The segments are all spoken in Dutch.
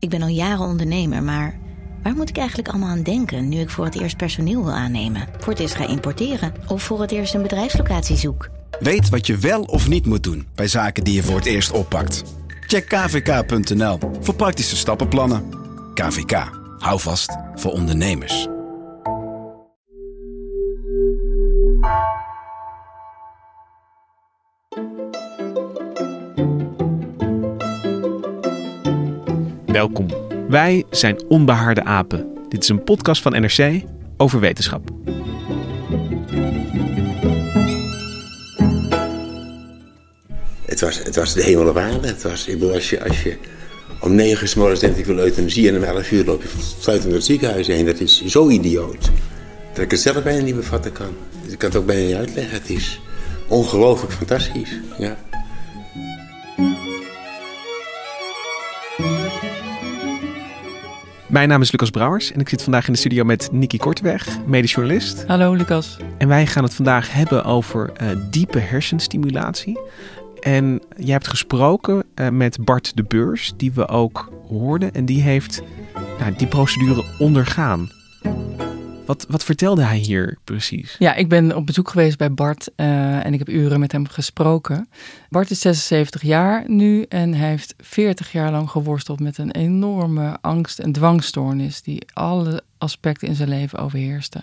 Ik ben al jaren ondernemer, maar waar moet ik eigenlijk allemaal aan denken nu ik voor het eerst personeel wil aannemen, voor het eerst ga importeren of voor het eerst een bedrijfslocatie zoek? Weet wat je wel of niet moet doen bij zaken die je voor het eerst oppakt. Check kvk.nl voor praktische stappenplannen. KVK, hou vast voor ondernemers. Welkom. Wij zijn Onbehaarde Apen. Dit is een podcast van NRC over wetenschap. Het was, het was de hemel op aarde. Het was, ik bedoel, als je, als je om negen uur morgens denkt ik wil euthanasie en om elf uur loop je fluitend door het ziekenhuis heen. Dat is zo idioot. Dat ik het zelf bijna niet bevatten kan. Ik kan het ook bijna niet uitleggen. Het is ongelooflijk fantastisch. Ja. Mijn naam is Lucas Brouwers en ik zit vandaag in de studio met Nikki Korteweg, medisch journalist. Hallo Lucas. En wij gaan het vandaag hebben over eh, diepe hersenstimulatie. En jij hebt gesproken eh, met Bart de Beurs, die we ook hoorden. En die heeft nou, die procedure ondergaan. Wat, wat vertelde hij hier precies? Ja, ik ben op bezoek geweest bij Bart eh, en ik heb uren met hem gesproken. Bart is 76 jaar nu en hij heeft 40 jaar lang geworsteld met een enorme angst- en dwangstoornis die alle aspecten in zijn leven overheerste.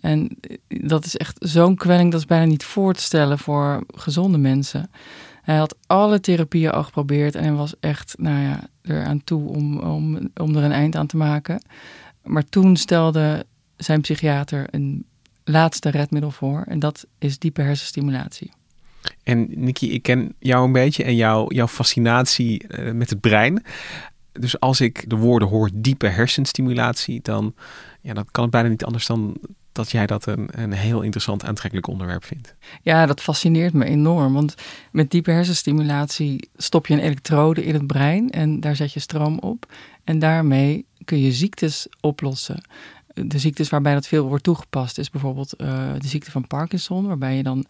En dat is echt zo'n kwelling, dat is bijna niet voor te stellen voor gezonde mensen. Hij had alle therapieën al geprobeerd en was echt, nou ja, eraan toe om, om, om er een eind aan te maken. Maar toen stelde zijn psychiater een laatste redmiddel voor en dat is diepe hersenstimulatie. En Nikki, ik ken jou een beetje en jou, jouw fascinatie uh, met het brein. Dus als ik de woorden hoor diepe hersenstimulatie, dan ja, dan kan het bijna niet anders dan dat jij dat een, een heel interessant aantrekkelijk onderwerp vindt. Ja, dat fascineert me enorm. Want met diepe hersenstimulatie stop je een elektrode in het brein en daar zet je stroom op. En daarmee kun je ziektes oplossen. De ziektes waarbij dat veel wordt toegepast is bijvoorbeeld uh, de ziekte van Parkinson, waarbij je dan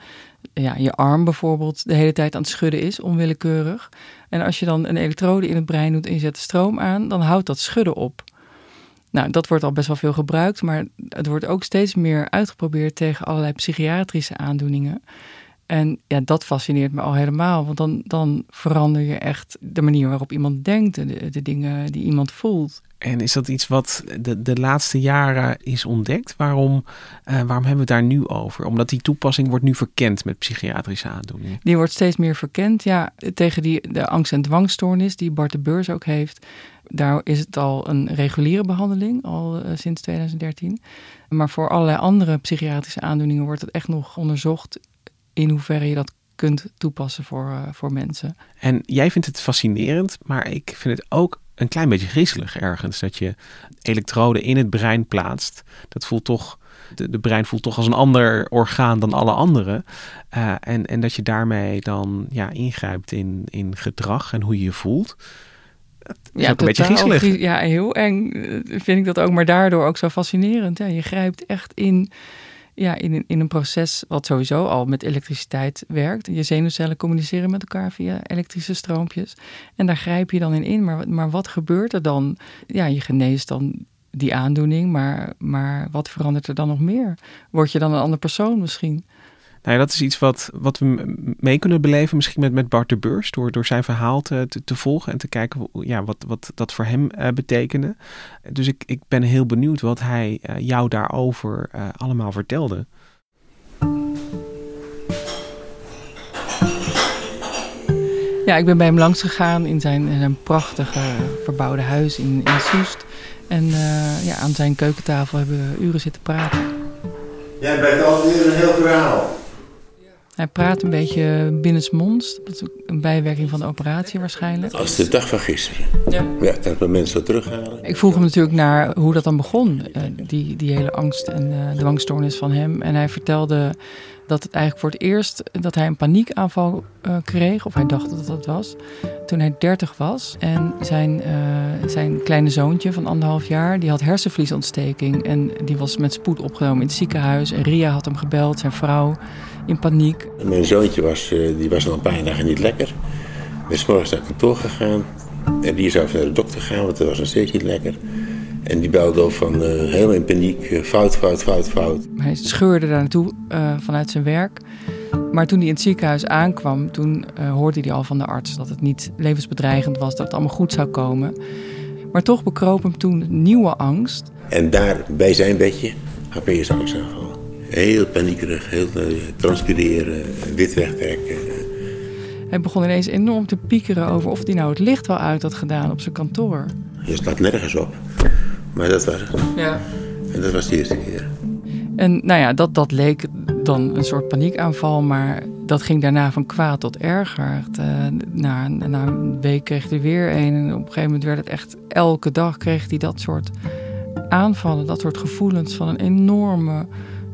ja, je arm bijvoorbeeld de hele tijd aan het schudden is, onwillekeurig. En als je dan een elektrode in het brein doet en je zet de stroom aan, dan houdt dat schudden op. Nou, dat wordt al best wel veel gebruikt, maar het wordt ook steeds meer uitgeprobeerd tegen allerlei psychiatrische aandoeningen. En ja, dat fascineert me al helemaal, want dan, dan verander je echt de manier waarop iemand denkt, de, de dingen die iemand voelt. En is dat iets wat de, de laatste jaren is ontdekt? Waarom, uh, waarom hebben we het daar nu over? Omdat die toepassing wordt nu verkend met psychiatrische aandoeningen. Die wordt steeds meer verkend, ja. Tegen die, de angst- en dwangstoornis die Bart de Beurs ook heeft. Daar is het al een reguliere behandeling, al uh, sinds 2013. Maar voor allerlei andere psychiatrische aandoeningen wordt het echt nog onderzocht in hoeverre je dat kunt toepassen voor, uh, voor mensen. En jij vindt het fascinerend, maar ik vind het ook een klein beetje griezelig ergens. Dat je elektroden in het brein plaatst. Dat voelt toch, de, de brein voelt toch als een ander orgaan dan alle andere. Uh, en, en dat je daarmee dan ja, ingrijpt in, in gedrag en hoe je je voelt. Dat is ja, ook een beetje griezelig. Ja, heel eng vind ik dat ook, maar daardoor ook zo fascinerend. Ja, je grijpt echt in ja, in, een, in een proces wat sowieso al met elektriciteit werkt. Je zenuwcellen communiceren met elkaar via elektrische stroompjes. En daar grijp je dan in in. Maar, maar wat gebeurt er dan? Ja, je geneest dan die aandoening, maar, maar wat verandert er dan nog meer? Word je dan een andere persoon misschien? Nou ja, dat is iets wat, wat we mee kunnen beleven, misschien met, met Bart de Beurs, door, door zijn verhaal te, te, te volgen en te kijken ja, wat, wat dat voor hem uh, betekende. Dus ik, ik ben heel benieuwd wat hij uh, jou daarover uh, allemaal vertelde. Ja, ik ben bij hem langs gegaan in zijn, in zijn prachtige verbouwde huis in, in Soest. En ja, aan zijn keukentafel hebben we uren zitten praten. Jij bent alweer een heel verhaal. Hij praat een beetje binnensmonds. Dat is een bijwerking van de operatie waarschijnlijk. Als de dag van gisteren. Ja. Ja, dat we mensen terughalen. Ik vroeg hem natuurlijk naar hoe dat dan begon. Uh, die, die hele angst en uh, dwangstoornis van hem. En hij vertelde dat het eigenlijk voor het eerst dat hij een paniekaanval uh, kreeg. Of hij dacht dat dat was. Toen hij 30 was. En zijn, zijn kleine zoontje van anderhalf jaar. Die had hersenvliesontsteking. En die was met spoed opgenomen in het ziekenhuis. En Ria had hem gebeld, zijn vrouw in paniek. Mijn zoontje was, die was al een paar dagen niet lekker. Ik ben morgens naar kantoor gegaan. En die zou naar de dokter gaan, want dat was nog steeds niet lekker. En die belde op van uh, helemaal in paniek, uh, fout, fout, fout, fout. Hij scheurde daar naartoe uh, vanuit zijn werk. Maar toen hij in het ziekenhuis aankwam, toen hoorde hij al van de arts dat het niet levensbedreigend was, dat het allemaal goed zou komen. Maar toch bekroop hem toen nieuwe angst. En daar bij zijn bedje hij eerst angstaanval. Heel paniekerig, heel transpireren, wit wegtrekken. Hij begon ineens enorm te piekeren over of hij nou het licht wel uit had gedaan op zijn kantoor. Je staat nergens op. Maar dat was het. Ja. En dat was de eerste keer. En nou ja, dat, dat leek dan een soort paniekaanval, maar dat ging daarna van kwaad tot erger. Uh, na, na een week kreeg hij weer een en op een gegeven moment werd het echt elke dag kreeg hij dat soort aanvallen, dat soort gevoelens van een enorme,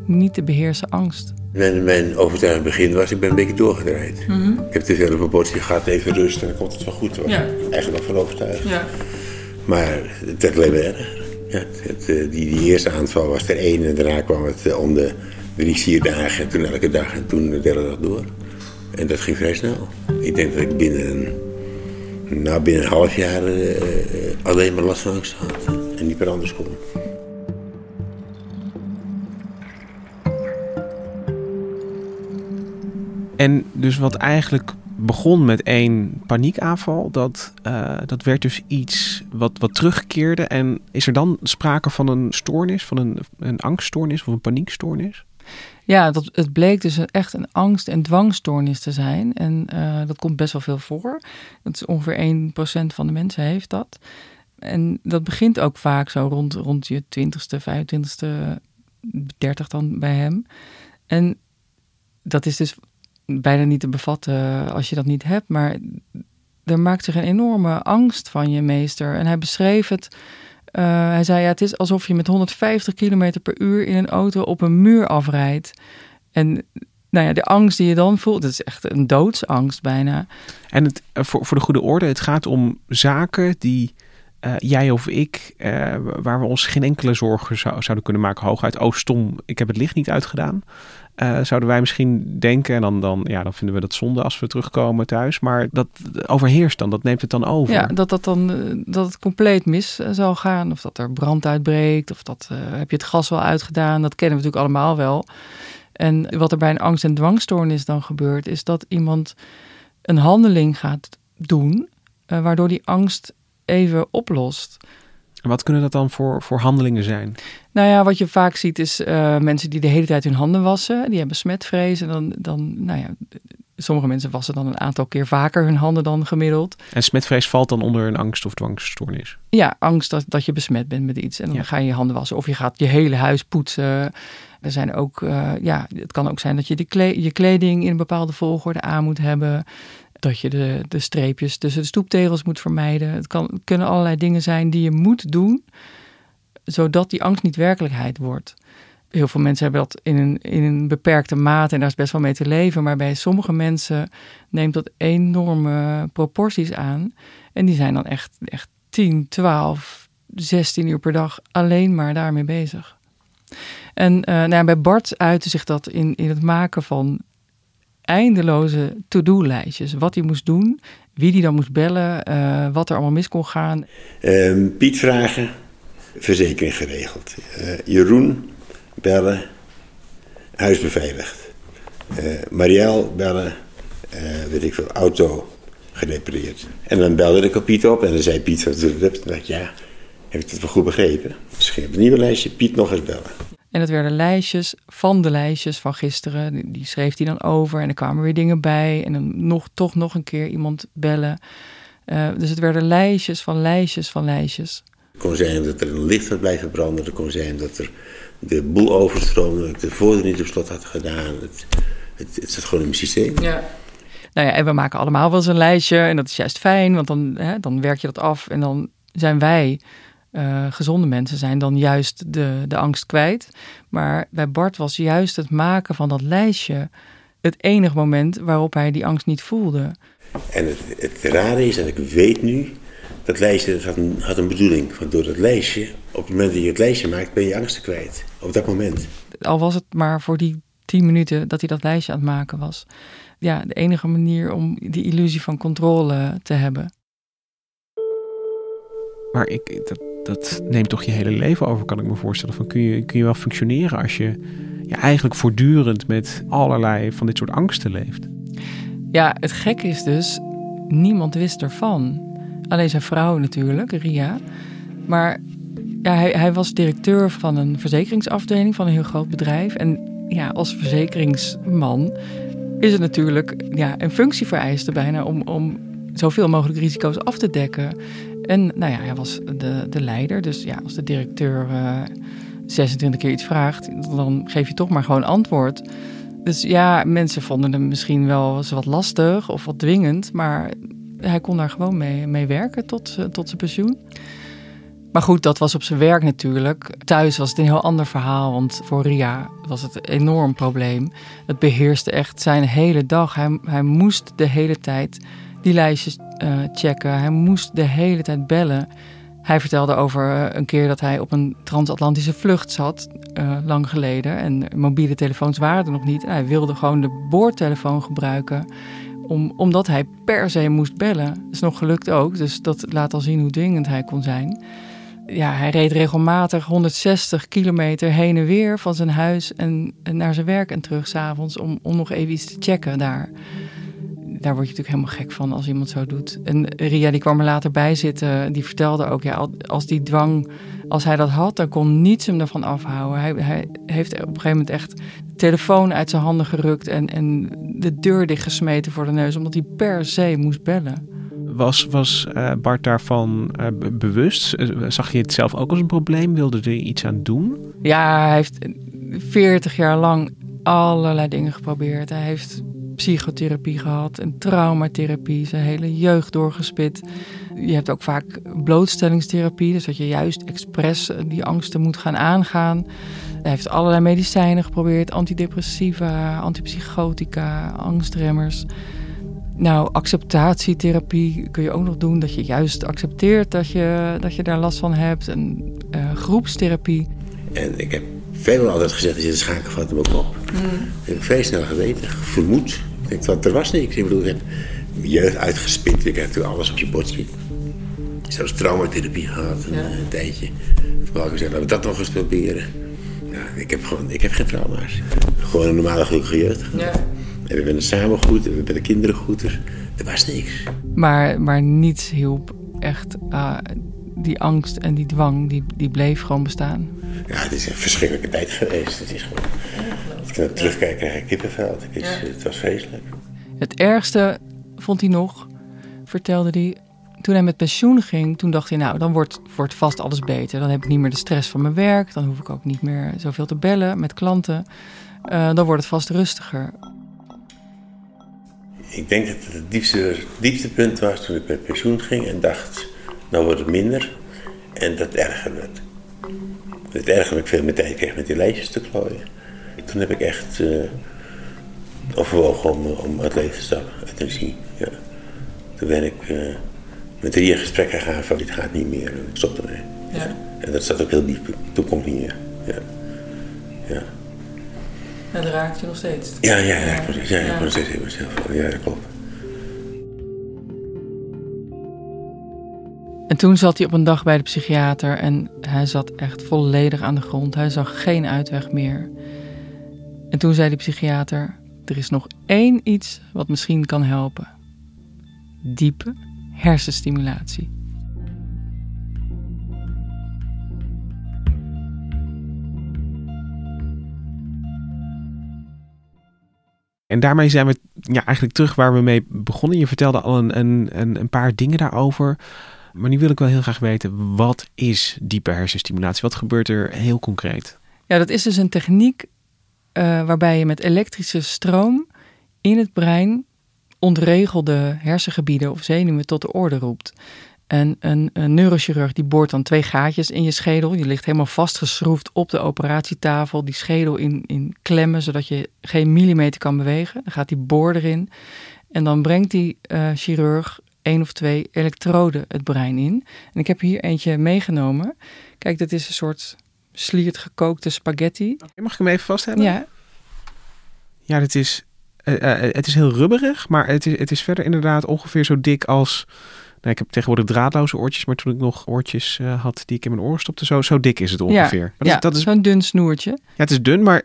niet te beheersen angst. Mijn, mijn overtuiging begin was, ik ben een beetje doorgedraaid. Mhm. Ik heb op een bordje gehad, even rust en dan komt het wel goed. Was Ja. eigenlijk wel van overtuigd. Ja. Maar het werd alleen maar erger. Ja, eh, die, die eerste aanval was er één en daarna kwam het eh, om de drie, vier dagen. En toen elke dag en toen de derde dag door. En dat ging vrij snel. Ik denk dat ik binnen een, nou, binnen half jaar eh, alleen maar last van angst had. En niet meer anders kon. En dus wat eigenlijk begon met één paniekaanval, dat, eh, dat werd dus iets wat, wat terugkeerde. En is er dan sprake van een stoornis, van een, een angststoornis of een paniekstoornis? Ja, dat, het bleek dus echt een angst- en dwangstoornis te zijn. En eh, dat komt best wel veel voor. Dat is ongeveer 1% van de mensen heeft dat. En dat begint ook vaak zo rond, rond je 20ste, 25ste, 30 dan bij hem. En dat is dus bijna niet te bevatten als je dat niet hebt. Maar er maakt zich een enorme angst van je meester. En hij beschreef het. eh, hij zei: ja, Het is alsof je met 150 km per uur in een auto op een muur afrijdt. En nou ja, de angst die je dan voelt, dat is echt een doodsangst bijna. En het, eh, voor, voor de goede orde, het gaat om zaken die eh, jij of ik, waar we ons geen enkele zorgen zou, zouden kunnen maken. Hooguit, oh stom, ik heb het licht niet uitgedaan. Eh, zouden wij misschien denken, en dan, dan, ja, dan vinden we dat zonde als we terugkomen thuis. Maar dat overheerst dan, dat neemt het dan over. Ja, dat, dat, dan, eh, dat het compleet mis eh, zal gaan. Of dat er brand uitbreekt. Of dat, heb je het gas wel uitgedaan. Dat kennen we natuurlijk allemaal wel. En wat er bij een angst- en dwangstoornis dan gebeurt, is dat iemand een handeling gaat doen, waardoor die angst even oplost. En wat kunnen dat dan voor, voor handelingen zijn? Nou ja, wat je vaak ziet is eh, mensen die de hele tijd hun handen wassen. Die hebben smetvrees. En dan, dan, nou ja, sommige mensen wassen dan een aantal keer vaker hun handen dan gemiddeld. En smetvrees valt dan onder een angst- of dwangstoornis. Ja, angst dat, dat je besmet bent met iets. En dan Ja. ga je je handen wassen. Of je gaat je hele huis poetsen. Er zijn ook, eh, ja, het kan ook zijn dat je de kle- je kleding in een bepaalde volgorde aan moet hebben. Dat je de, de streepjes tussen de stoeptegels moet vermijden. Het, kan, het kunnen allerlei dingen zijn die je moet doen, zodat die angst niet werkelijkheid wordt. Heel veel mensen hebben dat in een, in een beperkte mate en daar is best wel mee te leven. Maar bij sommige mensen neemt dat enorme proporties aan. En die zijn dan echt, echt 10, 12, 16 uur per dag alleen maar daarmee bezig. En eh, nou ja, bij Bart uitte zich dat in, in het maken van eindeloze to-do-lijstjes. Wat hij moest doen, wie die dan moest bellen, eh, wat er allemaal mis kon gaan. Ehm, Piet vragen, verzekering geregeld. Eh, Jeroen bellen, huis beveiligd. Eh Marielle bellen, eh, weet ik veel, auto gerepareerd. En dan belde ik op Piet op en dan zei Piet? Dan dacht ja, heb ik het wel goed begrepen? Dus ging op een nieuwe lijstje, Piet nog eens bellen. En dat werden lijstjes van de lijstjes van gisteren. Die, schreef hij dan over en er kwamen weer dingen bij. En dan nog, toch nog een keer iemand bellen. Dus het werden lijstjes van lijstjes van lijstjes. Het kon zijn dat er een licht had blijven branden. Het kon zijn dat er de boel overstroomde. Dat ik de voordeur niet op slot had gedaan. Het, het, het zat gewoon in mijn systeem. Ja. Nou ja, en we maken allemaal wel eens een lijstje. En dat is juist fijn, want dan, hè, dan werk je dat af. En dan zijn wij, eh, gezonde mensen, zijn dan juist de, de angst kwijt. Maar bij Bart was juist het maken van dat lijstje het enige moment waarop hij die angst niet voelde. En het, het rare is, en ik weet nu, dat lijstje dat had, een, had een bedoeling. Want door dat lijstje, op het moment dat je het lijstje maakt, ben je angsten kwijt. Op dat moment. Al was het maar voor die tien minuten dat hij dat lijstje aan het maken was. Ja, de enige manier om die illusie van controle te hebben. Maar ik, dat, dat neemt toch je hele leven over, kan ik me voorstellen. Van kun, je, kun je wel functioneren als je ja, eigenlijk voortdurend met allerlei van dit soort angsten leeft? Ja, het gekke is dus, niemand wist ervan. Alleen zijn vrouw natuurlijk, Ria. Maar ja, hij, hij was directeur van een verzekeringsafdeling van een heel groot bedrijf. En ja, als verzekeringsman is het natuurlijk ja, een functievereiste bijna om, om zoveel mogelijk risico's af te dekken. En nou ja, hij was de, de leider. Dus ja, als de directeur uh, 26 keer iets vraagt, dan geef je toch maar gewoon antwoord. Dus ja, mensen vonden hem misschien wel eens wat lastig of wat dwingend. Maar hij kon daar gewoon mee, mee werken tot, tot zijn pensioen. Maar goed, dat was op zijn werk natuurlijk. Thuis was het een heel ander verhaal, want voor Ria was het een enorm probleem. Het beheerste echt zijn hele dag. Hij, hij moest de hele tijd die lijstjes uh, checken. Hij moest de hele tijd bellen. Hij vertelde over uh, een keer dat hij op een transatlantische vlucht zat, lang geleden. En mobiele telefoons waren er nog niet. Hij wilde gewoon de boordtelefoon gebruiken, om, omdat hij per se moest bellen. Dat is nog gelukt ook, dus dat laat al zien hoe dwingend hij kon zijn ja, hij reed regelmatig 160 kilometer heen en weer van zijn huis en, naar zijn werk en terug s'avonds om, om nog even iets te checken daar. Daar word je natuurlijk helemaal gek van als iemand zo doet. En Ria die kwam er later bij zitten, die vertelde ook, ja, als die dwang, als hij dat had, dan kon niets hem ervan afhouden. Hij, hij heeft op een gegeven moment echt de telefoon uit zijn handen gerukt en, en de deur dichtgesmeten voor de neus, omdat hij per se moest bellen. Was, was uh, Bart daarvan uh, bewust? Zag je het zelf ook als een probleem? Wilde er iets aan doen? Ja, hij heeft 40 jaar lang allerlei dingen geprobeerd. Hij heeft psychotherapie gehad en traumatherapie, zijn hele jeugd doorgespit. Je hebt ook vaak blootstellingstherapie, dus dat je juist expres die angsten moet gaan aangaan. Hij heeft allerlei medicijnen geprobeerd, antidepressiva, antipsychotica, angstremmers. Nou, acceptatietherapie kun je ook nog doen. Dat je juist accepteert dat je, dat je daar last van hebt. En uh, groepstherapie. En ik heb veel altijd gezegd, als je de schaken vat hem ook op. Mm. Ik heb vrij snel geweten, vermoed. Ik dat er was niks. Ik bedoel, ik heb mijn jeugd uitgespit. Ik heb natuurlijk alles op je bord zitten. Zelfs traumatherapie gehad, een, ja. een tijdje. Vooral gezegd, laten we dat nog eens proberen. Ja, ik, heb gewoon, ik heb geen trauma's. Gewoon een normale gelukkige jeugd. Ja. En we werden samen goed, en we werden kinderen goed. Dus er was niks. Maar, maar niets hielp echt. Uh, die angst en die dwang, die, die bleef gewoon bestaan. Ja, het is een verschrikkelijke tijd geweest. Het is gewoon, als ik naar terugkijk, krijg ik kippenvel. Het, is, ja. het was vreselijk. Het ergste vond hij nog, vertelde hij, toen hij met pensioen ging, toen dacht hij, nou, dan wordt, wordt vast alles beter. Dan heb ik niet meer de stress van mijn werk. Dan hoef ik ook niet meer zoveel te bellen met klanten. Uh, dan wordt het vast rustiger ik denk dat het het diepste, diepste punt was toen ik met pensioen ging en dacht, nou wordt het minder. En dat ergerde het. Het ergerde ik veel meer tijd kreeg met die lijstjes te klooien. Toen heb ik echt uh, overwogen om, om uit leven te stappen, euthanasie. Ja. Toen ben ik uh, met drie gesprek gegaan van dit gaat niet meer, ik stop ermee. Ja. En dat zat ook heel diep, toen ik niet meer. Ja. Ja. En dat raakt je nog steeds? Ja, ja, ja, precies. Ja, ja. nog steeds heel veel. Ja, dat klopt. En toen zat hij op een dag bij de psychiater en hij zat echt volledig aan de grond. Hij zag geen uitweg meer. En toen zei de psychiater: Er is nog één iets wat misschien kan helpen: diepe hersenstimulatie. En daarmee zijn we ja, eigenlijk terug waar we mee begonnen. Je vertelde al een, een, een paar dingen daarover. Maar nu wil ik wel heel graag weten, wat is diepe hersenstimulatie? Wat gebeurt er heel concreet? Ja, dat is dus een techniek uh, waarbij je met elektrische stroom in het brein ontregelde hersengebieden of zenuwen tot de orde roept. En een, een, neurochirurg die boort dan twee gaatjes in je schedel. Je ligt helemaal vastgeschroefd op de operatietafel. Die schedel in, in klemmen, zodat je geen millimeter kan bewegen. Dan gaat die boor erin. En dan brengt die uh, chirurg één of twee elektroden het brein in. En ik heb hier eentje meegenomen. Kijk, dit is een soort sliert gekookte spaghetti. Mag ik hem even vast hebben? Ja. Ja, dit is, uh, uh, het is heel rubberig, maar het is, het is verder inderdaad ongeveer zo dik als nou, ik heb tegenwoordig draadloze oortjes, maar toen ik nog oortjes uh, had die ik in mijn oren stopte, zo, zo dik is het ongeveer. Ja, dat ja is, dat is, zo'n dun snoertje. ja, het is dun, maar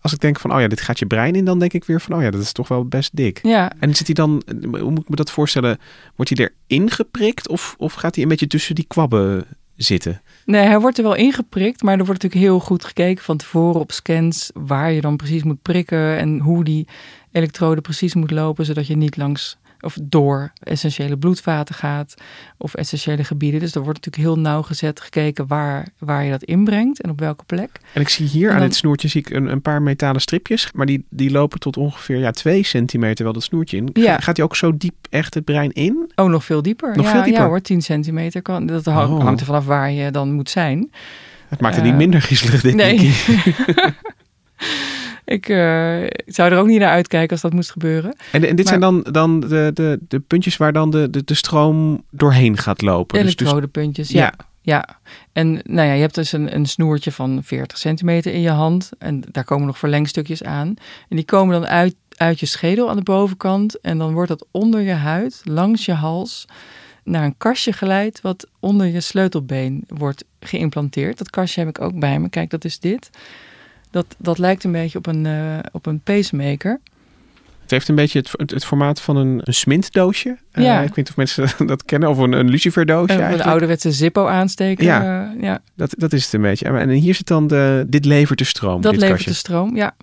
als ik denk van, oh ja, dit gaat je brein in, dan denk ik weer van, oh ja, dat is toch wel best dik. Ja, En zit hij dan, hoe moet ik me dat voorstellen? Wordt hij erin geprikt of, of gaat hij een beetje tussen die kwabben zitten? nee, hij wordt er wel ingeprikt, maar er wordt natuurlijk heel goed gekeken van tevoren op scans waar je dan precies moet prikken en hoe die elektrode precies moet lopen, zodat je niet langs of door essentiële bloedvaten gaat of essentiële gebieden. Dus er wordt natuurlijk heel nauwgezet gekeken waar, waar je dat inbrengt en op welke plek. En ik zie hier aan dit snoertje zie ik een, een paar metalen stripjes, maar die, die lopen tot ongeveer ja, twee centimeter wel dat snoertje in. Ja. Gaat hij ook zo diep echt het brein in? Oh, nog veel dieper. Nog ja, veel dieper? Ja hoor, 10 centimeter kan. Dat hang- Oh. hangt er vanaf waar je dan moet zijn. Het maakt het Eh, niet minder griezelig, denk Nee. ik. ik eh, zou er ook niet naar uitkijken als dat moest gebeuren. En, en dit Maar- zijn dan, dan de, de, de puntjes waar dan de, de, de stroom doorheen gaat lopen. Dus, dus, Elektrodepuntjes, ja. ja. En nou ja, je hebt dus een, een snoertje van 40 centimeter in je hand. En daar komen nog verlengstukjes aan. En die komen dan uit, uit je schedel aan de bovenkant. En dan wordt dat onder je huid, langs je hals, naar een kastje geleid. Wat onder je sleutelbeen wordt geïmplanteerd. Dat kastje heb ik ook bij me. Kijk, dat is dit. Dat, dat lijkt een beetje op een, eh, op een pacemaker. het heeft een beetje het, het, het formaat van een, een smintdoosje. Eh, Ja. ik weet niet of mensen dat kennen. Of een, een luciferdoosje Een, een ouderwetse Zippo aansteken. Ja. ja. Dat, dat is het een beetje. En hier zit dan de, dit levert de stroom. Dat dit levert kastje. de stroom, ja.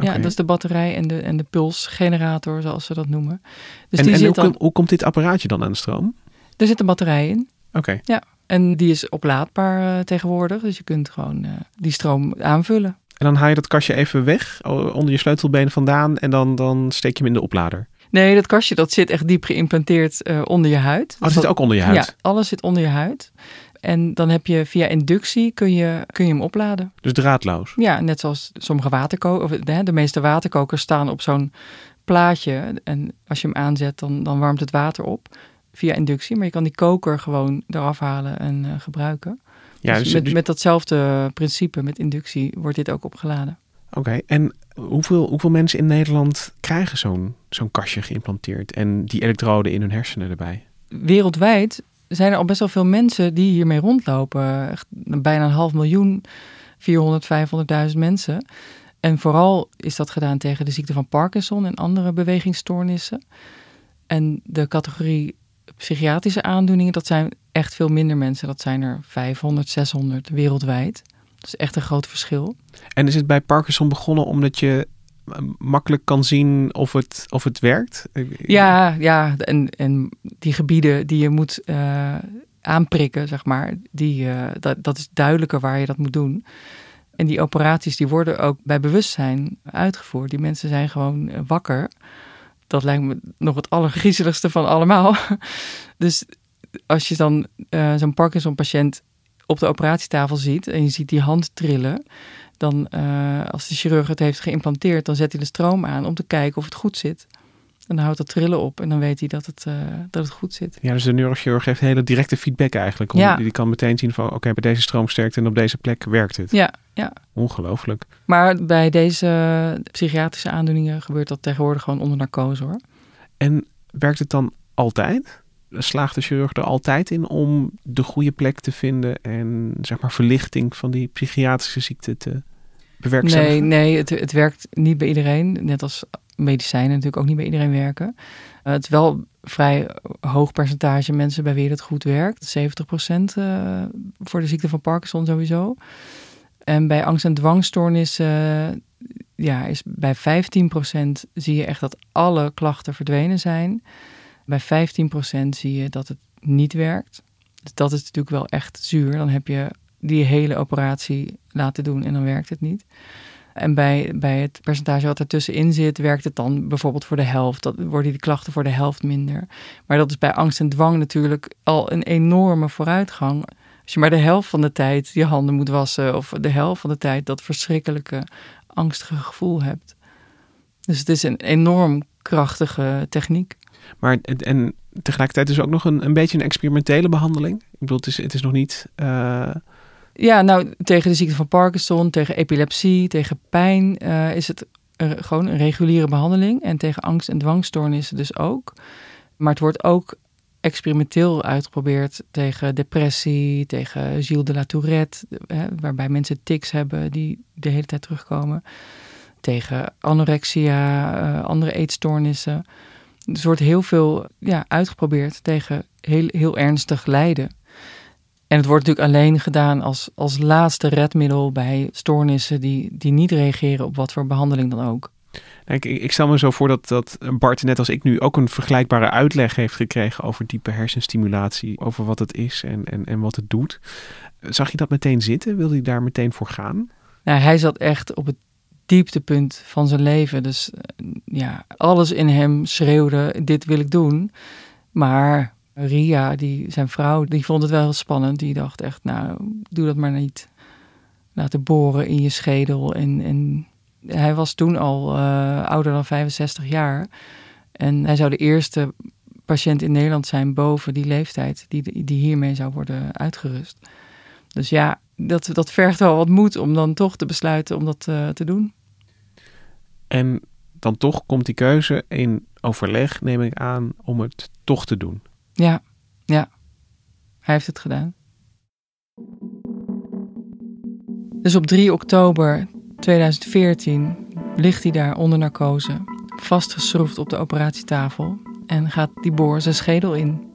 Ja, dat is de batterij en de, en de pulsgenerator, zoals ze dat noemen. Dus en die en zit hoe, dan, kom- hoe komt dit apparaatje dan aan de stroom? er zit een batterij in. Oké. En die is oplaadbaar tegenwoordig. Dus je kunt gewoon die stroom aanvullen. En dan haal je dat kastje even weg, onder je sleutelbeen vandaan. En dan, dan steek je hem in de oplader. Nee, dat kastje dat zit echt diep geïmplanteerd eh, onder je huid. Oh, dat zit ook onder je huid. Ja, alles zit onder je huid. En dan heb je via inductie kun je, kun je hem opladen. Dus draadloos. Ja, net zoals sommige waterkokers. Of de, de meeste waterkokers staan op zo'n plaatje. En als je hem aanzet, dan, dan warmt het water op via inductie. Maar je kan die koker gewoon eraf halen en eh, gebruiken. Ja, dus dus, met, dus- met datzelfde principe, met inductie, wordt dit ook opgeladen. Oké, en hoeveel, hoeveel mensen in Nederland krijgen zo'n zo'n kastje geïmplanteerd en die elektroden in hun hersenen erbij? Wereldwijd zijn er al best wel veel mensen die hiermee rondlopen. Echt bijna een half miljoen, 400, 500.000 mensen. En vooral is dat gedaan tegen de ziekte van Parkinson en andere bewegingsstoornissen. En de categorie psychiatrische aandoeningen, dat zijn echt veel minder mensen. Dat zijn er 500, 600 wereldwijd. Dat is echt een groot verschil. En is het bij Parkinson begonnen omdat je eh, makkelijk kan zien of het, of het werkt? Ja, ja en, en die gebieden die je moet eh, aanprikken, zeg maar, die, eh, dat, dat is duidelijker waar je dat moet doen. En die operaties die worden ook bij bewustzijn uitgevoerd. Die mensen zijn gewoon eh, wakker. Dat lijkt me nog het allergriezeligste van allemaal. Dus als je dan eh, zo'n Parkinson-patiënt op de operatietafel ziet en je ziet die hand trillen, dan eh, als de chirurg het heeft geïmplanteerd, dan zet hij de stroom aan om te kijken of het goed zit. En dan houdt dat trillen op en dan weet hij dat het, eh, dat het goed zit. Ja, dus de neurochirurg heeft hele directe feedback eigenlijk. Om, Ja. Die kan meteen zien van, oké, bij deze stroomsterkte en op deze plek werkt het. Ja, ja. Ongelooflijk. Maar bij deze psychiatrische aandoeningen gebeurt dat tegenwoordig gewoon onder narcose hoor. En werkt het dan altijd? Slaagt de chirurg er altijd in om de goede plek te vinden en zeg maar verlichting van die psychiatrische ziekte te Nee, nee het, het werkt niet bij iedereen. Net als medicijnen natuurlijk ook niet bij iedereen werken. Eh, het is wel vrij hoog percentage mensen bij wie het goed werkt. 70% eh, voor de ziekte van Parkinson sowieso. En bij angst- en dwangstoornissen eh, ja, is bij 15% zie je echt dat alle klachten verdwenen zijn. Bij 15% zie je dat het niet werkt. Dus dat is natuurlijk wel echt zuur. Dan heb je die hele operatie laten doen en dan werkt het niet. En bij, bij het percentage wat ertussenin zit, werkt het dan bijvoorbeeld voor de helft. Dat worden die klachten voor de helft minder. Maar dat is bij angst en dwang natuurlijk al een enorme vooruitgang. Als je maar de helft van de tijd je handen moet wassen, of de helft van de tijd dat verschrikkelijke, angstige gevoel hebt. Dus het is een enorm krachtige techniek. Maar en, tegelijkertijd is het ook nog een, een beetje een experimentele behandeling. Ik bedoel, het is, het is nog niet... eh, Ja, nou, tegen de ziekte van Parkinson, tegen epilepsie, tegen pijn eh, is het eh, gewoon een reguliere behandeling. En tegen angst- en dwangstoornissen dus ook. Maar het wordt ook experimenteel uitgeprobeerd tegen depressie, tegen Gilles de la Tourette, hè, waarbij mensen tics hebben die de hele tijd terugkomen. Tegen anorexia, uh, andere eetstoornissen. Dus er wordt heel veel ja, uitgeprobeerd tegen heel, heel ernstig lijden. En het wordt natuurlijk alleen gedaan als, als laatste redmiddel bij stoornissen die, die niet reageren op wat voor behandeling dan ook. Ik, ik, stel me zo voor dat, dat Bart, net als ik nu, ook een vergelijkbare uitleg heeft gekregen over diepe hersenstimulatie, over wat het is en, en, en wat het doet. Zag je dat meteen zitten? Wilde hij daar meteen voor gaan? Nou, hij zat echt op het dieptepunt van zijn leven. Dus eh, ja, alles in hem schreeuwde: dit wil ik doen. Maar Ria, die, zijn vrouw, die vond het wel heel spannend. Die dacht echt, nou, doe dat maar niet. Laten boren in je schedel. En, en hij was toen al uh, ouder dan 65 jaar. En hij zou de eerste patiënt in Nederland zijn boven die leeftijd die, die hiermee zou worden uitgerust. Dus ja, dat, dat vergt wel wat moed om dan toch te besluiten om dat uh, te doen. En dan toch komt die keuze in overleg, neem ik aan, om het toch te doen. Ja, ja. Hij heeft het gedaan. Dus op 3 oktober 2014 ligt hij daar onder narcose, vastgeschroefd op de operatietafel en gaat die boor zijn schedel in.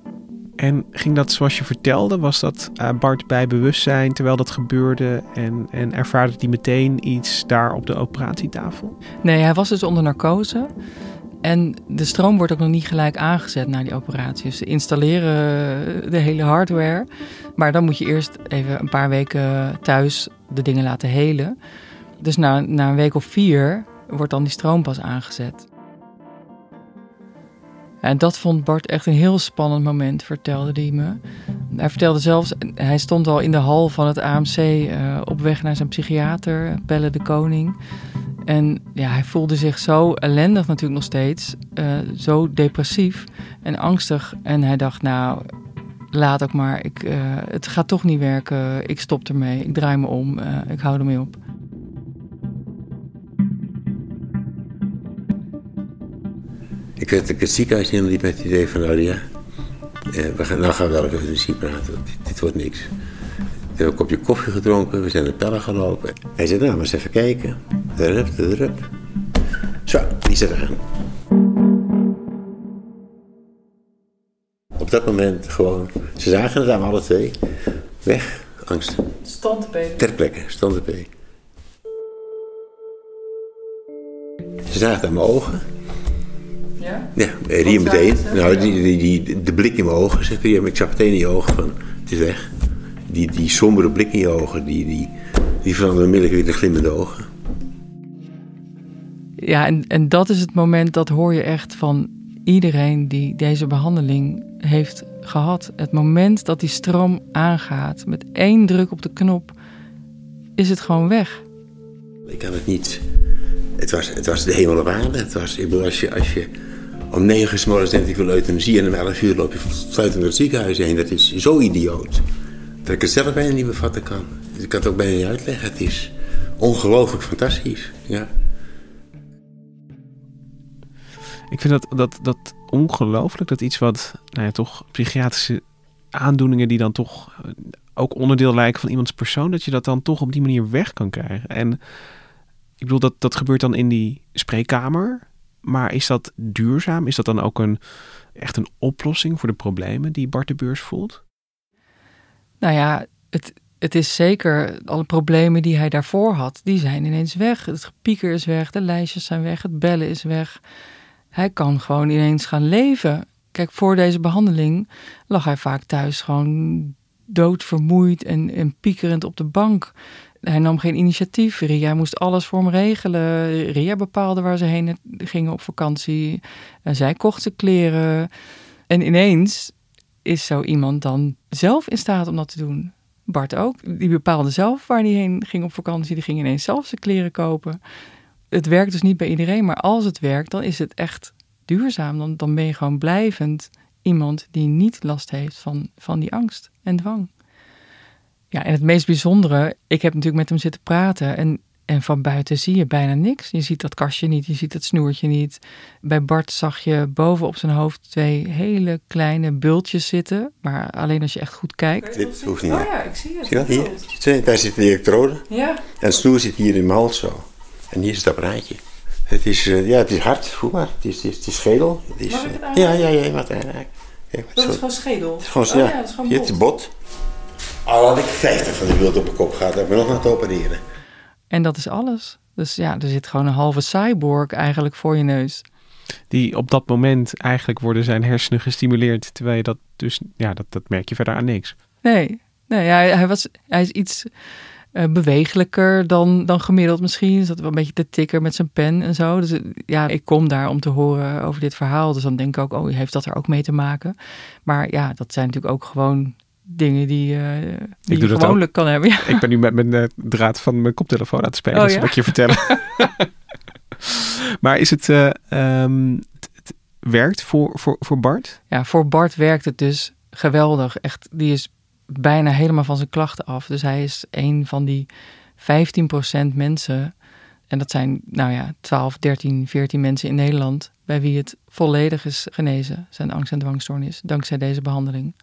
En ging dat zoals je vertelde? Was dat uh, Bart bij bewustzijn terwijl dat gebeurde? En, en ervaarde hij meteen iets daar op de operatietafel? Nee, hij was dus onder narcose. En de stroom wordt ook nog niet gelijk aangezet na die operatie. Dus ze installeren de hele hardware. Maar dan moet je eerst even een paar weken thuis de dingen laten helen. Dus na, na een week of vier wordt dan die stroom pas aangezet. En dat vond Bart echt een heel spannend moment, vertelde hij me. Hij vertelde zelfs, hij stond al in de hal van het AMC uh, op weg naar zijn psychiater, Pelle de Koning. En ja, hij voelde zich zo ellendig natuurlijk nog steeds, uh, zo depressief en angstig. En hij dacht, nou, laat ook maar, ik, uh, het gaat toch niet werken, ik stop ermee, ik draai me om, ik hou ermee op. Ik dat ik het ziekenhuis inliep met het idee van, nou ja, eh, we gaan, nou gaan we wel even praten, dit, dit, wordt niks. We hebben een kopje koffie gedronken, we zijn naar pellen gelopen. Hij zei, nou, maar eens even kijken. Drup, drup. Zo, die zit aan. Op dat moment gewoon, ze zagen het aan alle twee. Weg, angst. Standpee. Ter plekke, standpee. Ze zagen het aan mijn ogen. Ja? Ja, hier meteen. Nou, die, die, die, de blik in mijn ogen, zegt hij. Ik zag meteen in je ogen van, het is weg. Die, die sombere blik in je ogen, die, die, die veranderde onmiddellijk weer de glimmende ogen. Ja, en, en dat is het moment, dat hoor je echt van iedereen die deze behandeling heeft gehad. Het moment dat die stroom aangaat, met één druk op de knop, is het gewoon weg. Ik kan het niet. Het was, het was de hemel op aarde. Het was, ik bedoel, als je, als je om negen uur s morgens denkt ik wil euthanasie en om elf uur loop je fluitend door het ziekenhuis heen. Dat is zo idioot. Dat ik het zelf bijna niet bevatten kan. Dus ik kan het ook bijna niet uitleggen. Het is ongelooflijk fantastisch. Ja. Ik vind dat, dat, dat ongelooflijk. Dat iets wat, nou ja, toch psychiatrische aandoeningen die dan toch ook onderdeel lijken van iemands persoon, dat je dat dan toch op die manier weg kan krijgen. En ik bedoel, dat, dat gebeurt dan in die spreekkamer. Maar is dat duurzaam? Is dat dan ook een, echt een oplossing voor de problemen die Bart de Beurs voelt? Nou ja, het, het is zeker, alle problemen die hij daarvoor had, die zijn ineens weg. Het gepieker is weg, de lijstjes zijn weg, het bellen is weg. Hij kan gewoon ineens gaan leven. Kijk, voor deze behandeling lag hij vaak thuis gewoon doodvermoeid en, en piekerend op de bank. Hij nam geen initiatief. Ria moest alles voor hem regelen. Ria bepaalde waar ze heen gingen op vakantie. Zij kocht ze kleren. En ineens is zo iemand dan zelf in staat om dat te doen. Bart ook. Die bepaalde zelf waar hij heen ging op vakantie. Die ging ineens zelf zijn kleren kopen. Het werkt dus niet bij iedereen, maar als het werkt, dan is het echt duurzaam. Dan, dan ben je gewoon blijvend iemand die niet last heeft van, van die angst en dwang. Ja, en het meest bijzondere, ik heb natuurlijk met hem zitten praten en, En van buiten zie je bijna niks. Je ziet dat kastje niet, je ziet het snoertje niet. Bij Bart zag je boven op zijn hoofd twee hele kleine bultjes zitten. Maar alleen als je echt goed kijkt. Dit hoeft niet. Oh ja, ik zie het. Zie je dat hier? Daar zit de elektrode. Ja. En het snoer zit hier in mijn hals zo. En hier is het apparaatje. Het is, eh, ja, het is hard, voel maar. Het is, het is, het is schedel. Het is, eh, het ja, ja, ja, wat wat Dat is gewoon schedel. het is gewoon, Oh ja, ja, dat is gewoon hier, het is bot. Al had ik 50 van die wild op mijn kop gehad, heb ik me nog naar te opereren. En dat is alles. Dus ja, er zit gewoon een halve cyborg eigenlijk voor je neus. Die op dat moment eigenlijk worden zijn hersenen gestimuleerd. Terwijl je dat dus, ja, dat, dat merk je verder aan niks. Nee, nee hij, hij, was, hij is iets eh, bewegelijker dan, dan gemiddeld misschien. Zat wel een beetje te tikken met zijn pen en zo. Dus ja, ik kom daar om te horen over dit verhaal. Dus dan denk ik ook, oh, heeft dat er ook mee te maken? Maar ja, dat zijn natuurlijk ook gewoon dingen die, die doe je gewoonlijk kan hebben. Ja. Ik ben nu met mijn eh, draad van mijn koptelefoon aan het spelen, Oh, ja? zal ik je vertellen. maar is het, eh, ehm, het, het werkt voor, voor, voor Bart? Ja, voor Bart werkt het dus geweldig. Echt, die is bijna helemaal van zijn klachten af. Dus hij is een van die 15% mensen. En dat zijn, nou ja, 12, 13, 14 mensen in Nederland. bij wie het volledig is genezen, zijn angst- en dwangstoornis. dankzij deze behandeling.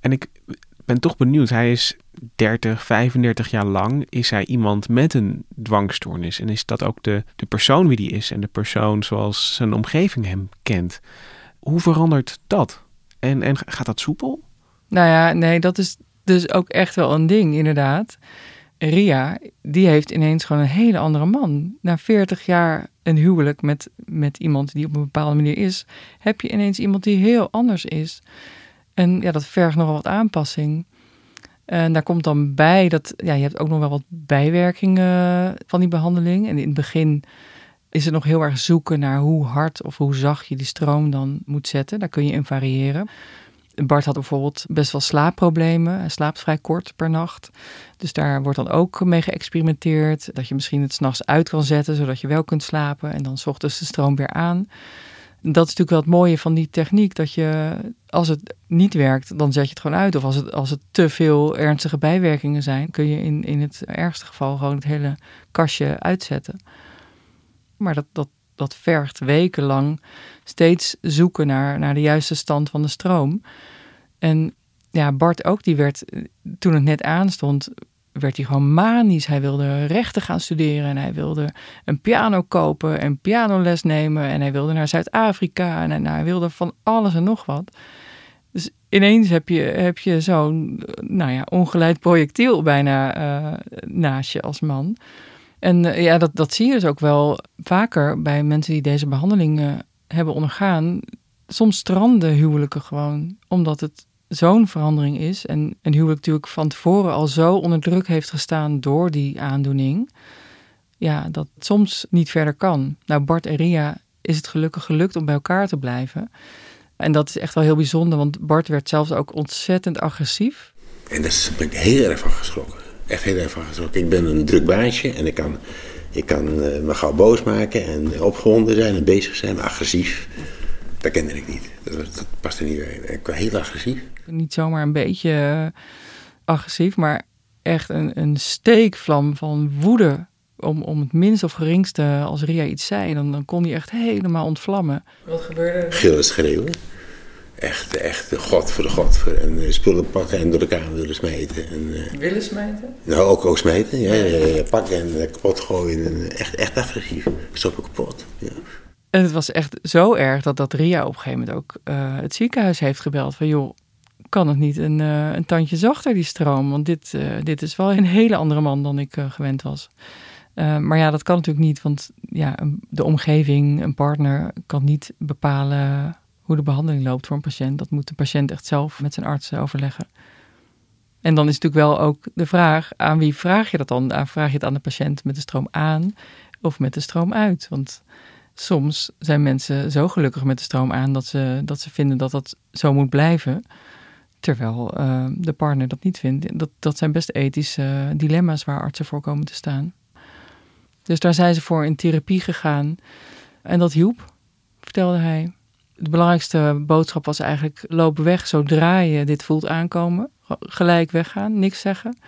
En ik ben toch benieuwd. Hij is 30, 35 jaar lang. Is hij iemand met een dwangstoornis? En is dat ook de, de persoon wie die is? En de persoon zoals zijn omgeving hem kent? Hoe verandert dat? En, en gaat dat soepel? Nou ja, nee, dat is dus ook echt wel een ding, inderdaad. Ria, die heeft ineens gewoon een hele andere man. Na 40 jaar een huwelijk met, met iemand die op een bepaalde manier is, heb je ineens iemand die heel anders is. En ja, dat vergt nogal wat aanpassing. En daar komt dan bij dat ja, je hebt ook nog wel wat bijwerkingen van die behandeling. En in het begin is het nog heel erg zoeken naar hoe hard of hoe zacht je die stroom dan moet zetten. Daar kun je in variëren. Bart had bijvoorbeeld best wel slaapproblemen. Hij slaapt vrij kort per nacht. Dus daar wordt dan ook mee geëxperimenteerd. Dat je misschien het s'nachts uit kan zetten, zodat je wel kunt slapen. En dan 's ochtends de stroom weer aan. Dat is natuurlijk wel het mooie van die techniek. Dat je, als het niet werkt, dan zet je het gewoon uit. Of als het, als het te veel ernstige bijwerkingen zijn, kun je in, in het ergste geval gewoon het hele kastje uitzetten. Maar dat, dat, dat vergt wekenlang steeds zoeken naar, naar de juiste stand van de stroom. En ja, Bart ook, die werd, eh, toen het net aanstond, werd hij gewoon manisch. Hij wilde rechten gaan studeren en hij wilde een piano kopen en pianoles nemen. En hij wilde naar Zuid-Afrika en hij wilde van alles en nog wat. Dus ineens heb je, heb je zo'n, nou ja, ongeleid projectiel bijna eh, naast je als man. En eh, ja, dat, dat zie je dus ook wel vaker bij mensen die deze behandelingen hebben ondergaan. Soms stranden huwelijken gewoon, omdat het zo'n verandering is. En een huwelijk natuurlijk van tevoren al zo onder druk heeft gestaan door die aandoening. Ja, dat soms niet verder kan. Nou, Bart en Ria is het gelukkig gelukt om bij elkaar te blijven. En dat is echt wel heel bijzonder, want Bart werd zelfs ook ontzettend agressief. En daar ben ik heel erg van geschrokken. Echt heel erg van geschrokken. Ik ben een druk baasje en ik kan, ik kan eh, me gauw boos maken en opgewonden zijn en bezig zijn, agressief. Dat kende ik niet. Dat, dat paste niet bij. Ik was heel agressief. Niet zomaar een beetje eh, agressief, maar echt een, een steekvlam van woede. Om, om het minst of geringste, als Ria iets zei, dan, dan kon hij echt helemaal ontvlammen. Wat gebeurde er? Gillen, schreeuwen. Echt, echt, god voor de god. Voor, en eh, spullen pakken en door de kamer willen smijten. En, eh, Willen smijten? nou, ook, ook smijten. Ja, ja, ja, pakken en eh, kapot gooien. En, eh, echt, echt agressief. Ik stop ook kapot. Ja. En het was echt zo erg dat, dat Ria op een gegeven moment ook eh, het ziekenhuis heeft gebeld. Van joh, kan het niet een, eh, een tandje zachter die stroom? Want dit, eh, dit is wel een hele andere man dan ik gewend was. Maar ja, dat kan natuurlijk niet, want ja, de omgeving, een partner, kan niet bepalen hoe de behandeling loopt voor een patiënt. Dat moet de patiënt echt zelf met zijn arts overleggen. En dan is natuurlijk wel ook de vraag, aan wie vraag je dat dan? Vraag je het aan de patiënt met de stroom aan of met de stroom uit? Want soms zijn mensen zo gelukkig met de stroom aan dat ze, dat ze vinden dat dat zo moet blijven. Terwijl eh, de partner dat niet vindt. Dat, dat zijn best ethische dilemma's waar artsen voor komen te staan. Dus daar zijn ze voor in therapie gegaan. En dat hielp, vertelde hij. De belangrijkste boodschap was eigenlijk: loop weg zodra je dit voelt aankomen. Gelijk weggaan, niks zeggen.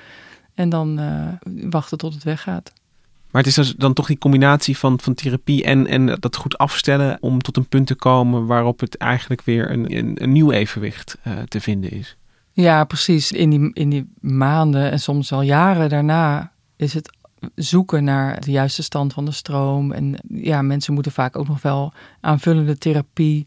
En dan eh, wachten tot het weggaat. Maar het is dus dan toch die combinatie van, van therapie en, en dat goed afstellen om tot een punt te komen waarop het eigenlijk weer een, een, nieuw evenwicht uh, te vinden is. Ja, precies. In die, in die maanden en soms al jaren daarna is het zoeken naar de juiste stand van de stroom. En ja, mensen moeten vaak ook nog wel aanvullende therapie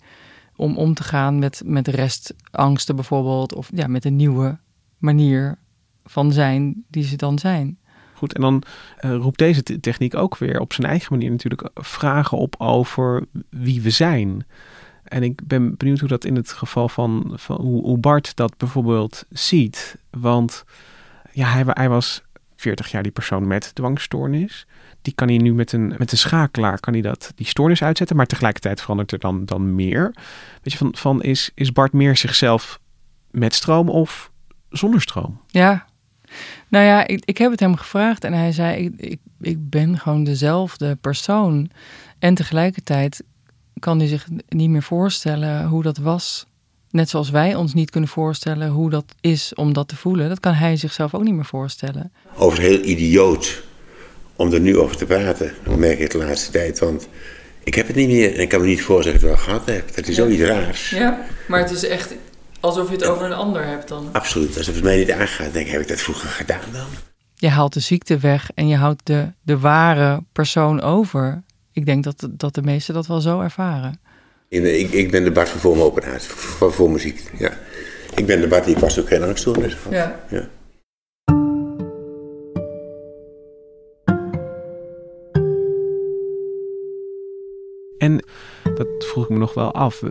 om om te gaan met, met restangsten bijvoorbeeld. Of ja, met een nieuwe manier van zijn die ze dan zijn. Goed, en dan uh, roept deze techniek ook weer op zijn eigen manier natuurlijk vragen op over wie we zijn. En ik ben benieuwd hoe dat in het geval van, van hoe, Bart dat bijvoorbeeld ziet. Want ja, hij, hij was 40 jaar die persoon met dwangstoornis. Die kan hij nu met een, met een schakelaar kan hij dat, die stoornis uitzetten. Maar tegelijkertijd verandert er dan, dan meer. Weet je, van, van is, is Bart meer zichzelf met stroom of zonder stroom? Ja, nou ja, ik, ik heb het hem gevraagd en hij zei: ik, ik, ik ben gewoon dezelfde persoon. En tegelijkertijd kan hij zich niet meer voorstellen hoe dat was. Net zoals wij ons niet kunnen voorstellen hoe dat is om dat te voelen. Dat kan hij zichzelf ook niet meer voorstellen. Over heel idioot om er nu over te praten, merk ik de laatste tijd. Want ik heb het niet meer en ik kan me niet voorstellen dat ik het wel gehad heb. Dat is zoiets raars. Ja, maar het is echt alsof je het over een ander hebt dan. Absoluut, alsof het mij niet aangaat. Denk, heb ik dat vroeger gedaan dan? Je haalt de ziekte weg en je houdt de, de ware persoon over ik denk dat, dat de meesten dat wel zo ervaren. Ik, ik ben de Bart van voor mijn operatie, voor, voor muziek. Ja. Ik ben de Bart die pas ook geen angststoornis had. Ja. ja. En dat vroeg ik me nog wel af.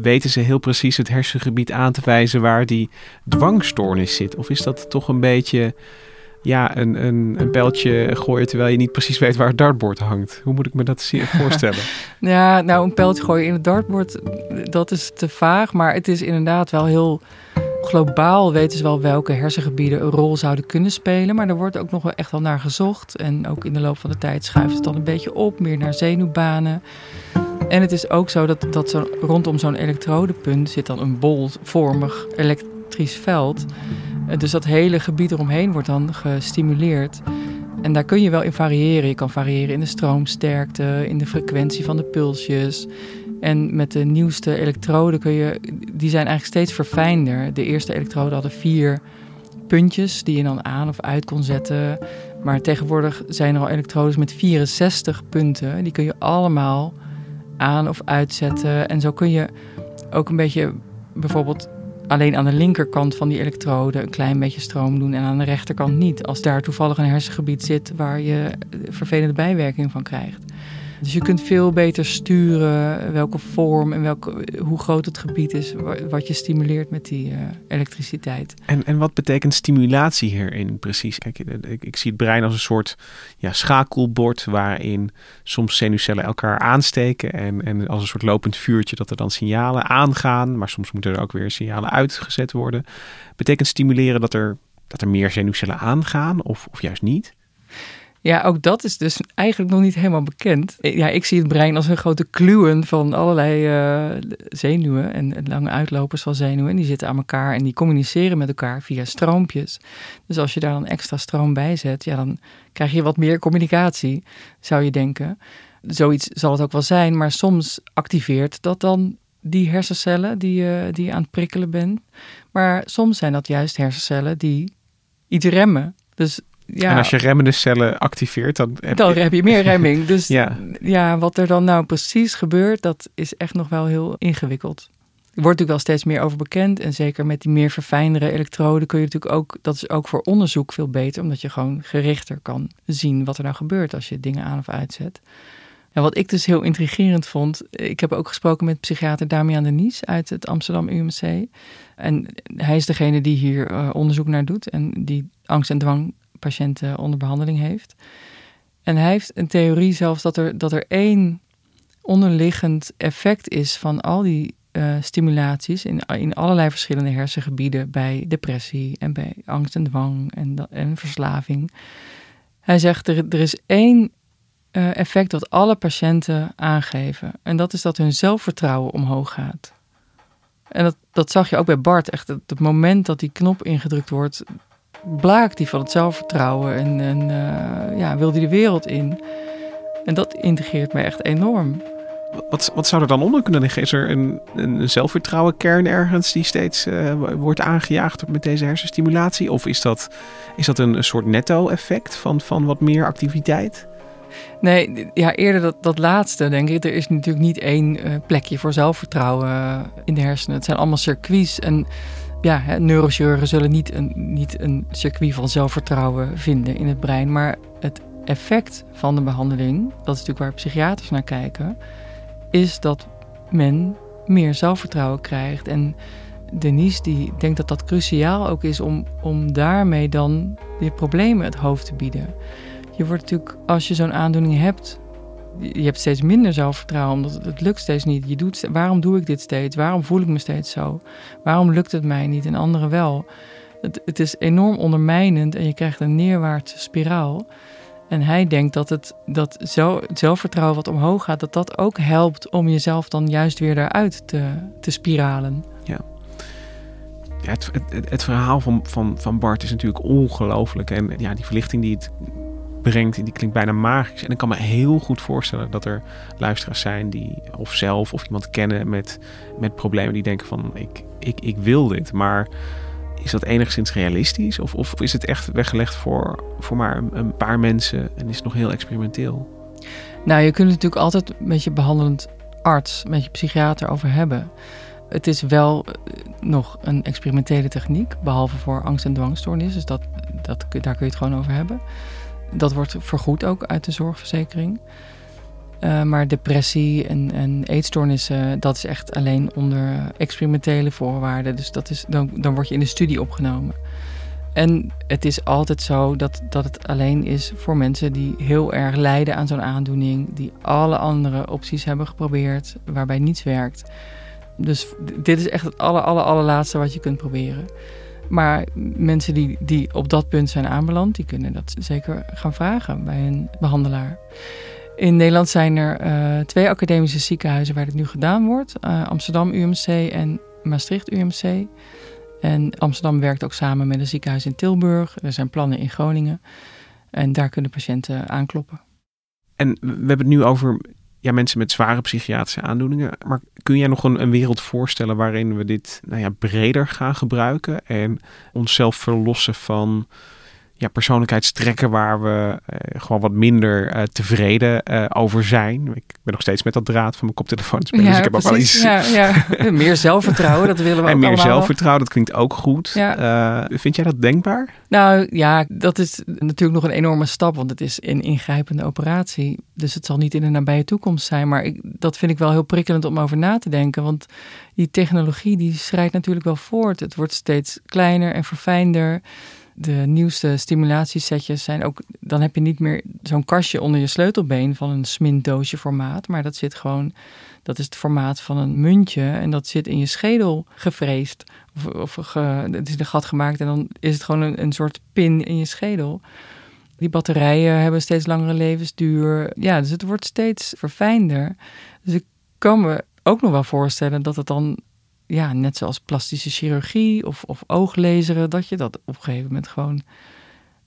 Weten ze heel precies het hersengebied aan te wijzen waar die dwangstoornis zit? Of is dat toch een beetje ja, een, een, een pijltje gooien terwijl je niet precies weet waar het dartbord hangt. Hoe moet ik me dat voorstellen? ja, nou, een pijltje gooien in het dartbord, dat is te vaag. Maar het is inderdaad wel heel globaal weten ze wel welke hersengebieden een rol zouden kunnen spelen. Maar er wordt ook nog wel echt wel naar gezocht. En ook in de loop van de tijd schuift het dan een beetje op, meer naar zenuwbanen. En het is ook zo dat, dat zo, rondom zo'n elektrodepunt zit dan een bolvormig elektrisch veld. Eh, dus dat hele gebied eromheen wordt dan gestimuleerd. En daar kun je wel in variëren. Je kan variëren in de stroomsterkte, in de frequentie van de pulsjes. En met de nieuwste elektroden kun je, die zijn eigenlijk steeds verfijnder. De eerste elektroden hadden vier puntjes die je dan aan of uit kon zetten. Maar tegenwoordig zijn er al elektrodes met 64 punten. Die kun je allemaal aan of uitzetten. En zo kun je ook een beetje bijvoorbeeld alleen aan de linkerkant van die elektrode een klein beetje stroom doen en aan de rechterkant niet. Als daar toevallig een hersengebied zit waar je vervelende bijwerking van krijgt. Dus je kunt veel beter sturen welke vorm en welke, hoe groot het gebied is wat je stimuleert met die uh, elektriciteit. En, en wat betekent stimulatie hierin precies? Kijk, ik, ik, zie het brein als een soort ja, schakelbord waarin soms zenuwcellen elkaar aansteken en, en als een soort lopend vuurtje dat er dan signalen aangaan, maar soms moeten er ook weer signalen uitgezet worden. Betekent stimuleren dat er, dat er meer zenuwcellen aangaan of, of juist niet? Ja, ook dat is dus eigenlijk nog niet helemaal bekend. Ja, ik zie het brein als een grote kluwen van allerlei uh, zenuwen en lange uitlopers van zenuwen. En die zitten aan elkaar en die communiceren met elkaar via stroompjes. Dus als je daar dan extra stroom bij zet, ja, dan krijg je wat meer communicatie, zou je denken. Zoiets zal het ook wel zijn, maar soms activeert dat dan die hersencellen die, uh, die je aan het prikkelen bent. Maar soms zijn dat juist hersencellen die iets remmen. Dus ja, en als je remmende cellen activeert, dan heb, dan je... heb je meer remming. Dus ja. ja, wat er dan nou precies gebeurt, dat is echt nog wel heel ingewikkeld. Er wordt natuurlijk wel steeds meer over bekend. En zeker met die meer verfijndere elektroden kun je natuurlijk ook, dat is ook voor onderzoek veel beter, omdat je gewoon gerichter kan zien wat er nou gebeurt als je dingen aan of uitzet. En wat ik dus heel intrigerend vond, ik heb ook gesproken met psychiater Damian Denies uit het Amsterdam UMC. En hij is degene die hier uh, onderzoek naar doet en die angst en dwang patiënten onder behandeling heeft. En hij heeft een theorie zelfs dat er, dat er één onderliggend effect is van al die uh, stimulaties in, in allerlei verschillende hersengebieden bij depressie en bij angst en dwang en, en verslaving. Hij zegt er, er is één uh, effect dat alle patiënten aangeven en dat is dat hun zelfvertrouwen omhoog gaat. En dat, dat zag je ook bij Bart. Echt, het moment dat die knop ingedrukt wordt, blaakt hij van het zelfvertrouwen en, en uh, ja, wil hij de wereld in. En dat integreert mij echt enorm. Wat, wat zou er dan onder kunnen liggen? Is er een, een zelfvertrouwen kern ergens die steeds uh, wordt aangejaagd met deze hersenstimulatie? Of is dat, is dat een, een soort netto-effect van, van wat meer activiteit? Nee, ja, eerder dat, dat laatste, denk ik. Er is natuurlijk niet één uh, plekje voor zelfvertrouwen in de hersenen. Het zijn allemaal circuits. En ja, hè, neurochirurgen zullen niet een, niet een circuit van zelfvertrouwen vinden in het brein. Maar het effect van de behandeling, dat is natuurlijk waar psychiaters naar kijken, is dat men meer zelfvertrouwen krijgt. En Denise die denkt dat dat cruciaal ook is om, om daarmee dan je problemen het hoofd te bieden. Je wordt natuurlijk, als je zo'n aandoening hebt, je hebt steeds minder zelfvertrouwen, omdat het, lukt steeds niet. Je doet, waarom doe ik dit steeds? Waarom voel ik me steeds zo? Waarom lukt het mij niet en anderen wel? Het, het is enorm ondermijnend en je krijgt een neerwaartse spiraal. En hij denkt dat het, dat zelfvertrouwen wat omhoog gaat, dat dat ook helpt om jezelf dan juist weer daaruit te, te spiralen. Ja. ja het, het, het verhaal van, van, van Bart is natuurlijk ongelooflijk. En ja, die verlichting die het brengt, die klinkt bijna magisch. En ik kan me heel goed voorstellen dat er luisteraars zijn die of zelf of iemand kennen met, met problemen die denken van ik, ik, ik wil dit. Maar is dat enigszins realistisch? Of, of is het echt weggelegd voor, voor maar een, paar mensen en is het nog heel experimenteel? Nou, je kunt het natuurlijk altijd met je behandelend arts, met je psychiater over hebben. Het is wel eh, nog een experimentele techniek, behalve voor angst- en dwangstoornis. Dus dat, dat, daar kun je het gewoon over hebben. Dat wordt vergoed ook uit de zorgverzekering. Uh, maar depressie en, en eetstoornissen, dat is echt alleen onder experimentele voorwaarden. Dus dat is, dan, dan word je in de studie opgenomen. En het is altijd zo dat, dat het alleen is voor mensen die heel erg lijden aan zo'n aandoening, die alle andere opties hebben geprobeerd, waarbij niets werkt. Dus dit is echt het aller, allerlaatste wat je kunt proberen. Maar mensen die, die op dat punt zijn aanbeland, die kunnen dat zeker gaan vragen bij een behandelaar. In Nederland zijn er uh, twee academische ziekenhuizen waar dit nu gedaan wordt. Uh, Amsterdam UMC en Maastricht UMC. En Amsterdam werkt ook samen met een ziekenhuis in Tilburg. Er zijn plannen in Groningen. En daar kunnen patiënten aankloppen. En we hebben het nu over ja, mensen met zware psychiatrische aandoeningen. Maar kun jij nog een, een wereld voorstellen waarin we dit nou ja, breder gaan gebruiken en onszelf verlossen van ja, persoonlijkheidstrekken waar we uh, gewoon wat minder uh, tevreden uh, over zijn. Ik ben nog steeds met dat draad van mijn koptelefoon spelen. Ja, dus ik heb precies. ook wel iets. Ja, ja. meer zelfvertrouwen, dat willen we en ook meer allemaal. zelfvertrouwen, dat klinkt ook goed. Ja. vind jij dat denkbaar? Nou ja, dat is natuurlijk nog een enorme stap, want het is een ingrijpende operatie. Dus het zal niet in de nabije toekomst zijn. Maar ik, dat vind ik wel heel prikkelend om over na te denken. Want die technologie die schrijdt natuurlijk wel voort. Het wordt steeds kleiner en verfijnder de nieuwste stimulatiesetjes zijn ook. Dan heb je niet meer zo'n kastje onder je sleutelbeen van een smintdoosje formaat. Maar dat zit gewoon. Dat is het formaat van een muntje. En dat zit in je schedel gevreesd. Of, of het is een gat gemaakt. En dan is het gewoon een, een soort pin in je schedel. Die batterijen hebben steeds langere levensduur. Ja, dus het wordt steeds verfijnder. Dus ik kan me ook nog wel voorstellen dat het dan ja, net zoals plastische chirurgie of, of ooglezeren, dat je dat op een gegeven moment gewoon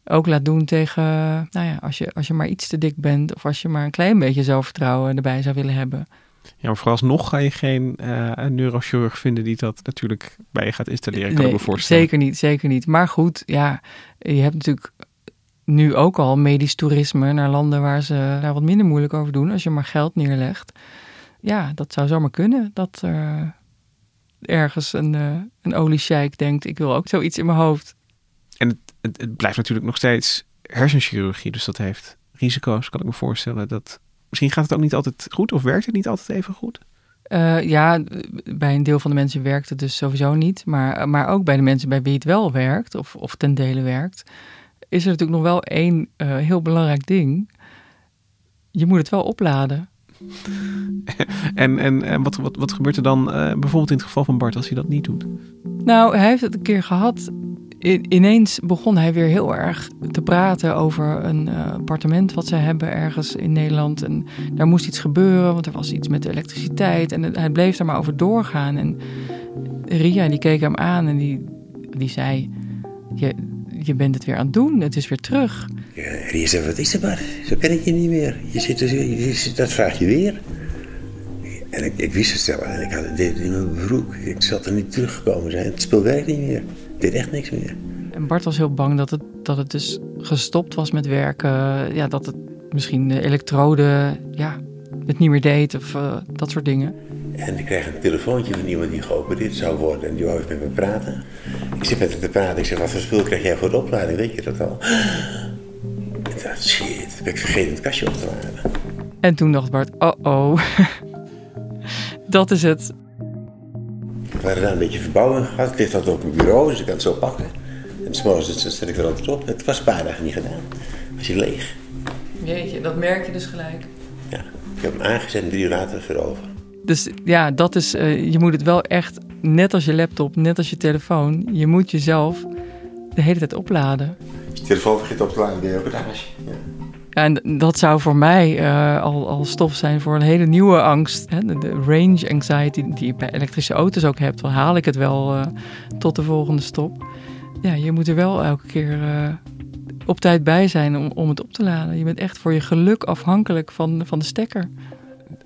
ook laat doen tegen, nou ja, als je, als je maar iets te dik bent of als je maar een klein beetje zelfvertrouwen erbij zou willen hebben. Ja, maar vooralsnog ga je geen uh, een neurochirurg vinden die dat natuurlijk bij je gaat installeren, kan nee, ik me voorstellen. Zeker niet, zeker niet. Maar goed, ja, je hebt natuurlijk nu ook al medisch toerisme naar landen waar ze daar wat minder moeilijk over doen, als je maar geld neerlegt. Ja, dat zou zomaar kunnen, dat uh, ergens een, uh, een oliesjeik denkt, ik wil ook zoiets in mijn hoofd. En het, het, het, blijft natuurlijk nog steeds hersenchirurgie, dus dat heeft risico's, kan ik me voorstellen. Dat, misschien gaat het ook niet altijd goed of werkt het niet altijd even goed? Uh, ja, bij een deel van de mensen werkt het dus sowieso niet. Maar, maar ook bij de mensen bij wie het wel werkt, of, of ten dele werkt, is er natuurlijk nog wel één uh, heel belangrijk ding. Je moet het wel opladen. en en, en wat, wat, wat gebeurt er dan uh, bijvoorbeeld in het geval van Bart als hij dat niet doet? Nou, hij heeft het een keer gehad. I ineens begon hij weer heel erg te praten over een uh, appartement wat zij hebben ergens in Nederland. En daar moest iets gebeuren, want er was iets met de elektriciteit. En hij bleef daar maar over doorgaan. En Ria die keek hem aan en die, die zei... Je, je bent het weer aan het doen. Het is weer terug. Ja, Ria zei, wat is er maar? Zo ken ik je niet meer. Je zit, je zit, dat vraag je weer. En ik, ik wist het zelf. En ik had dit in mijn broek. Ik zat er niet teruggekomen zijn. Het speel werkt niet meer. Ik deed echt niks meer. En Bart was heel bang dat het, dat het dus gestopt was met werken. Ja, dat het misschien de elektrode ja, het niet meer deed of eh, dat soort dingen. En ik kreeg een telefoontje van iemand die geopereerd zou worden. En die wou met me praten. Ik zit met hem te praten. Ik zeg, wat voor spul krijg jij voor de opleiding? Weet je dat al? Ik dacht, shit. Ben ik vergeten het kastje op te laden. En toen dacht Bart, oh oh, dat is het. We hadden daar een beetje verbouwing gehad. Ik ligt dat op mijn bureau, dus ik kan het zo pakken. En s'morgens zet ik er altijd op. Het was een paar dagen niet gedaan. Was je leeg. Jeetje, dat merk je dus gelijk. Ik heb hem aangezet en drie uur later veroverd. Dus ja, dat is, eh, je moet het wel echt, net als je laptop, net als je telefoon, je moet jezelf de hele tijd opladen. Als je telefoon vergeet op te laden, ben je ook een aasje. Ja. Ja, en dat zou voor mij eh, al, al stof zijn voor een hele nieuwe angst. Hè? De, de range anxiety die je bij elektrische auto's ook hebt. Dan haal ik het wel eh, tot de volgende stop. Ja, je moet er wel elke keer op tijd bij zijn om, om het op te laden. Je bent echt voor je geluk afhankelijk van, van de stekker.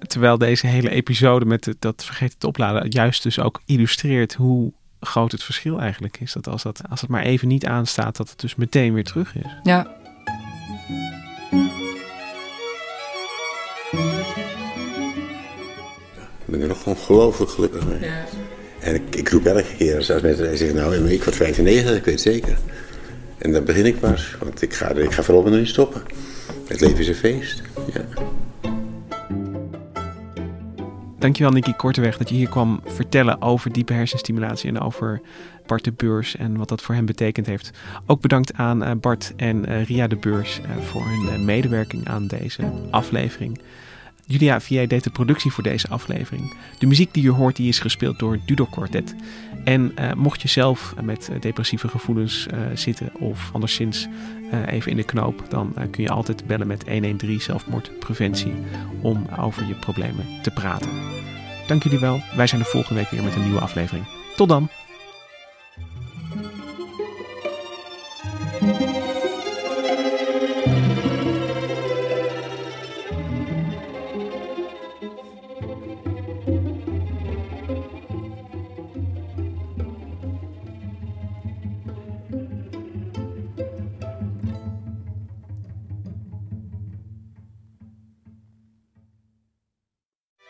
Terwijl deze hele episode met het, dat vergeten te opladen juist dus ook illustreert hoe groot het verschil eigenlijk is. Dat als, dat als het maar even niet aanstaat, dat het dus meteen weer terug is. Ja, Ik ben er nog ongelooflijk gelukkig mee. En ik, ik roep elke keer, als mensen zeggen, nou, ik word 95, ik weet het zeker. En dan begin ik pas, want ik ga, ik ga voorlopig nog niet stoppen. Het leven is een feest. Ja. Dankjewel Nicky Korteweg dat je hier kwam vertellen over diepe hersenstimulatie en over Bart de Beurs en wat dat voor hem betekend heeft. Ook bedankt aan eh, Bart en eh, Ria de Beurs eh, voor hun medewerking aan deze aflevering. Julia VA deed de productie voor deze aflevering. De muziek die je hoort die is gespeeld door Dudok Quartet. En eh, mocht je zelf met eh, depressieve gevoelens eh, zitten of anderszins eh, even in de knoop, dan eh, kun je altijd bellen met 113 zelfmoordpreventie om over je problemen te praten. Dank jullie wel. Wij zijn er volgende week weer met een nieuwe aflevering. Tot dan.